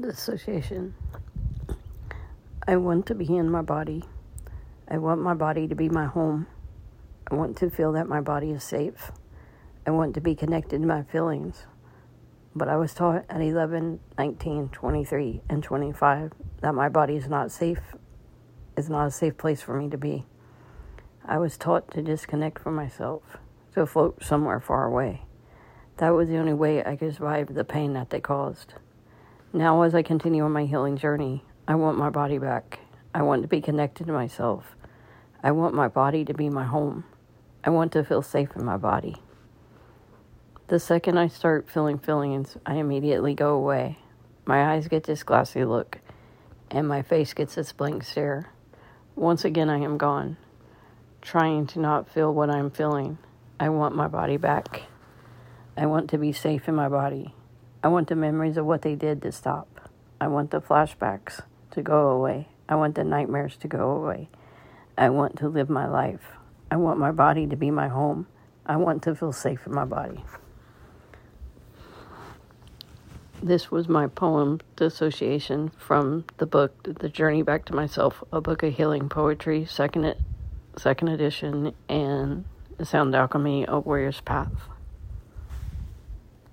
Dissociation. I want to be in my body. I want my body to be my home. I want to feel that my body is safe. I want to be connected to my feelings. But I was taught at 11, 19, 23, and 25 that my body is not safe, is not a safe place for me to be. I was taught to disconnect from myself, to float somewhere far away. That was the only way I could survive the pain that they caused. Now, as I continue on my healing journey, I want my body back. I want to be connected to myself. I want my body to be my home. I want to feel safe in my body. The second I start feeling feelings, I immediately go away. My eyes get this glassy look, and my face gets this blank stare. Once again, I am gone, trying to not feel what I'm feeling. I want my body back. I want to be safe in my body. I want the memories of what they did to stop. I want the flashbacks to go away. I want the nightmares to go away. I want to live my life. I want my body to be my home. I want to feel safe in my body. This was my poem, Dissociation, from the book The Journey Back to Myself, a book of healing poetry, second, second edition, and Sound Alchemy, A Warrior's Path.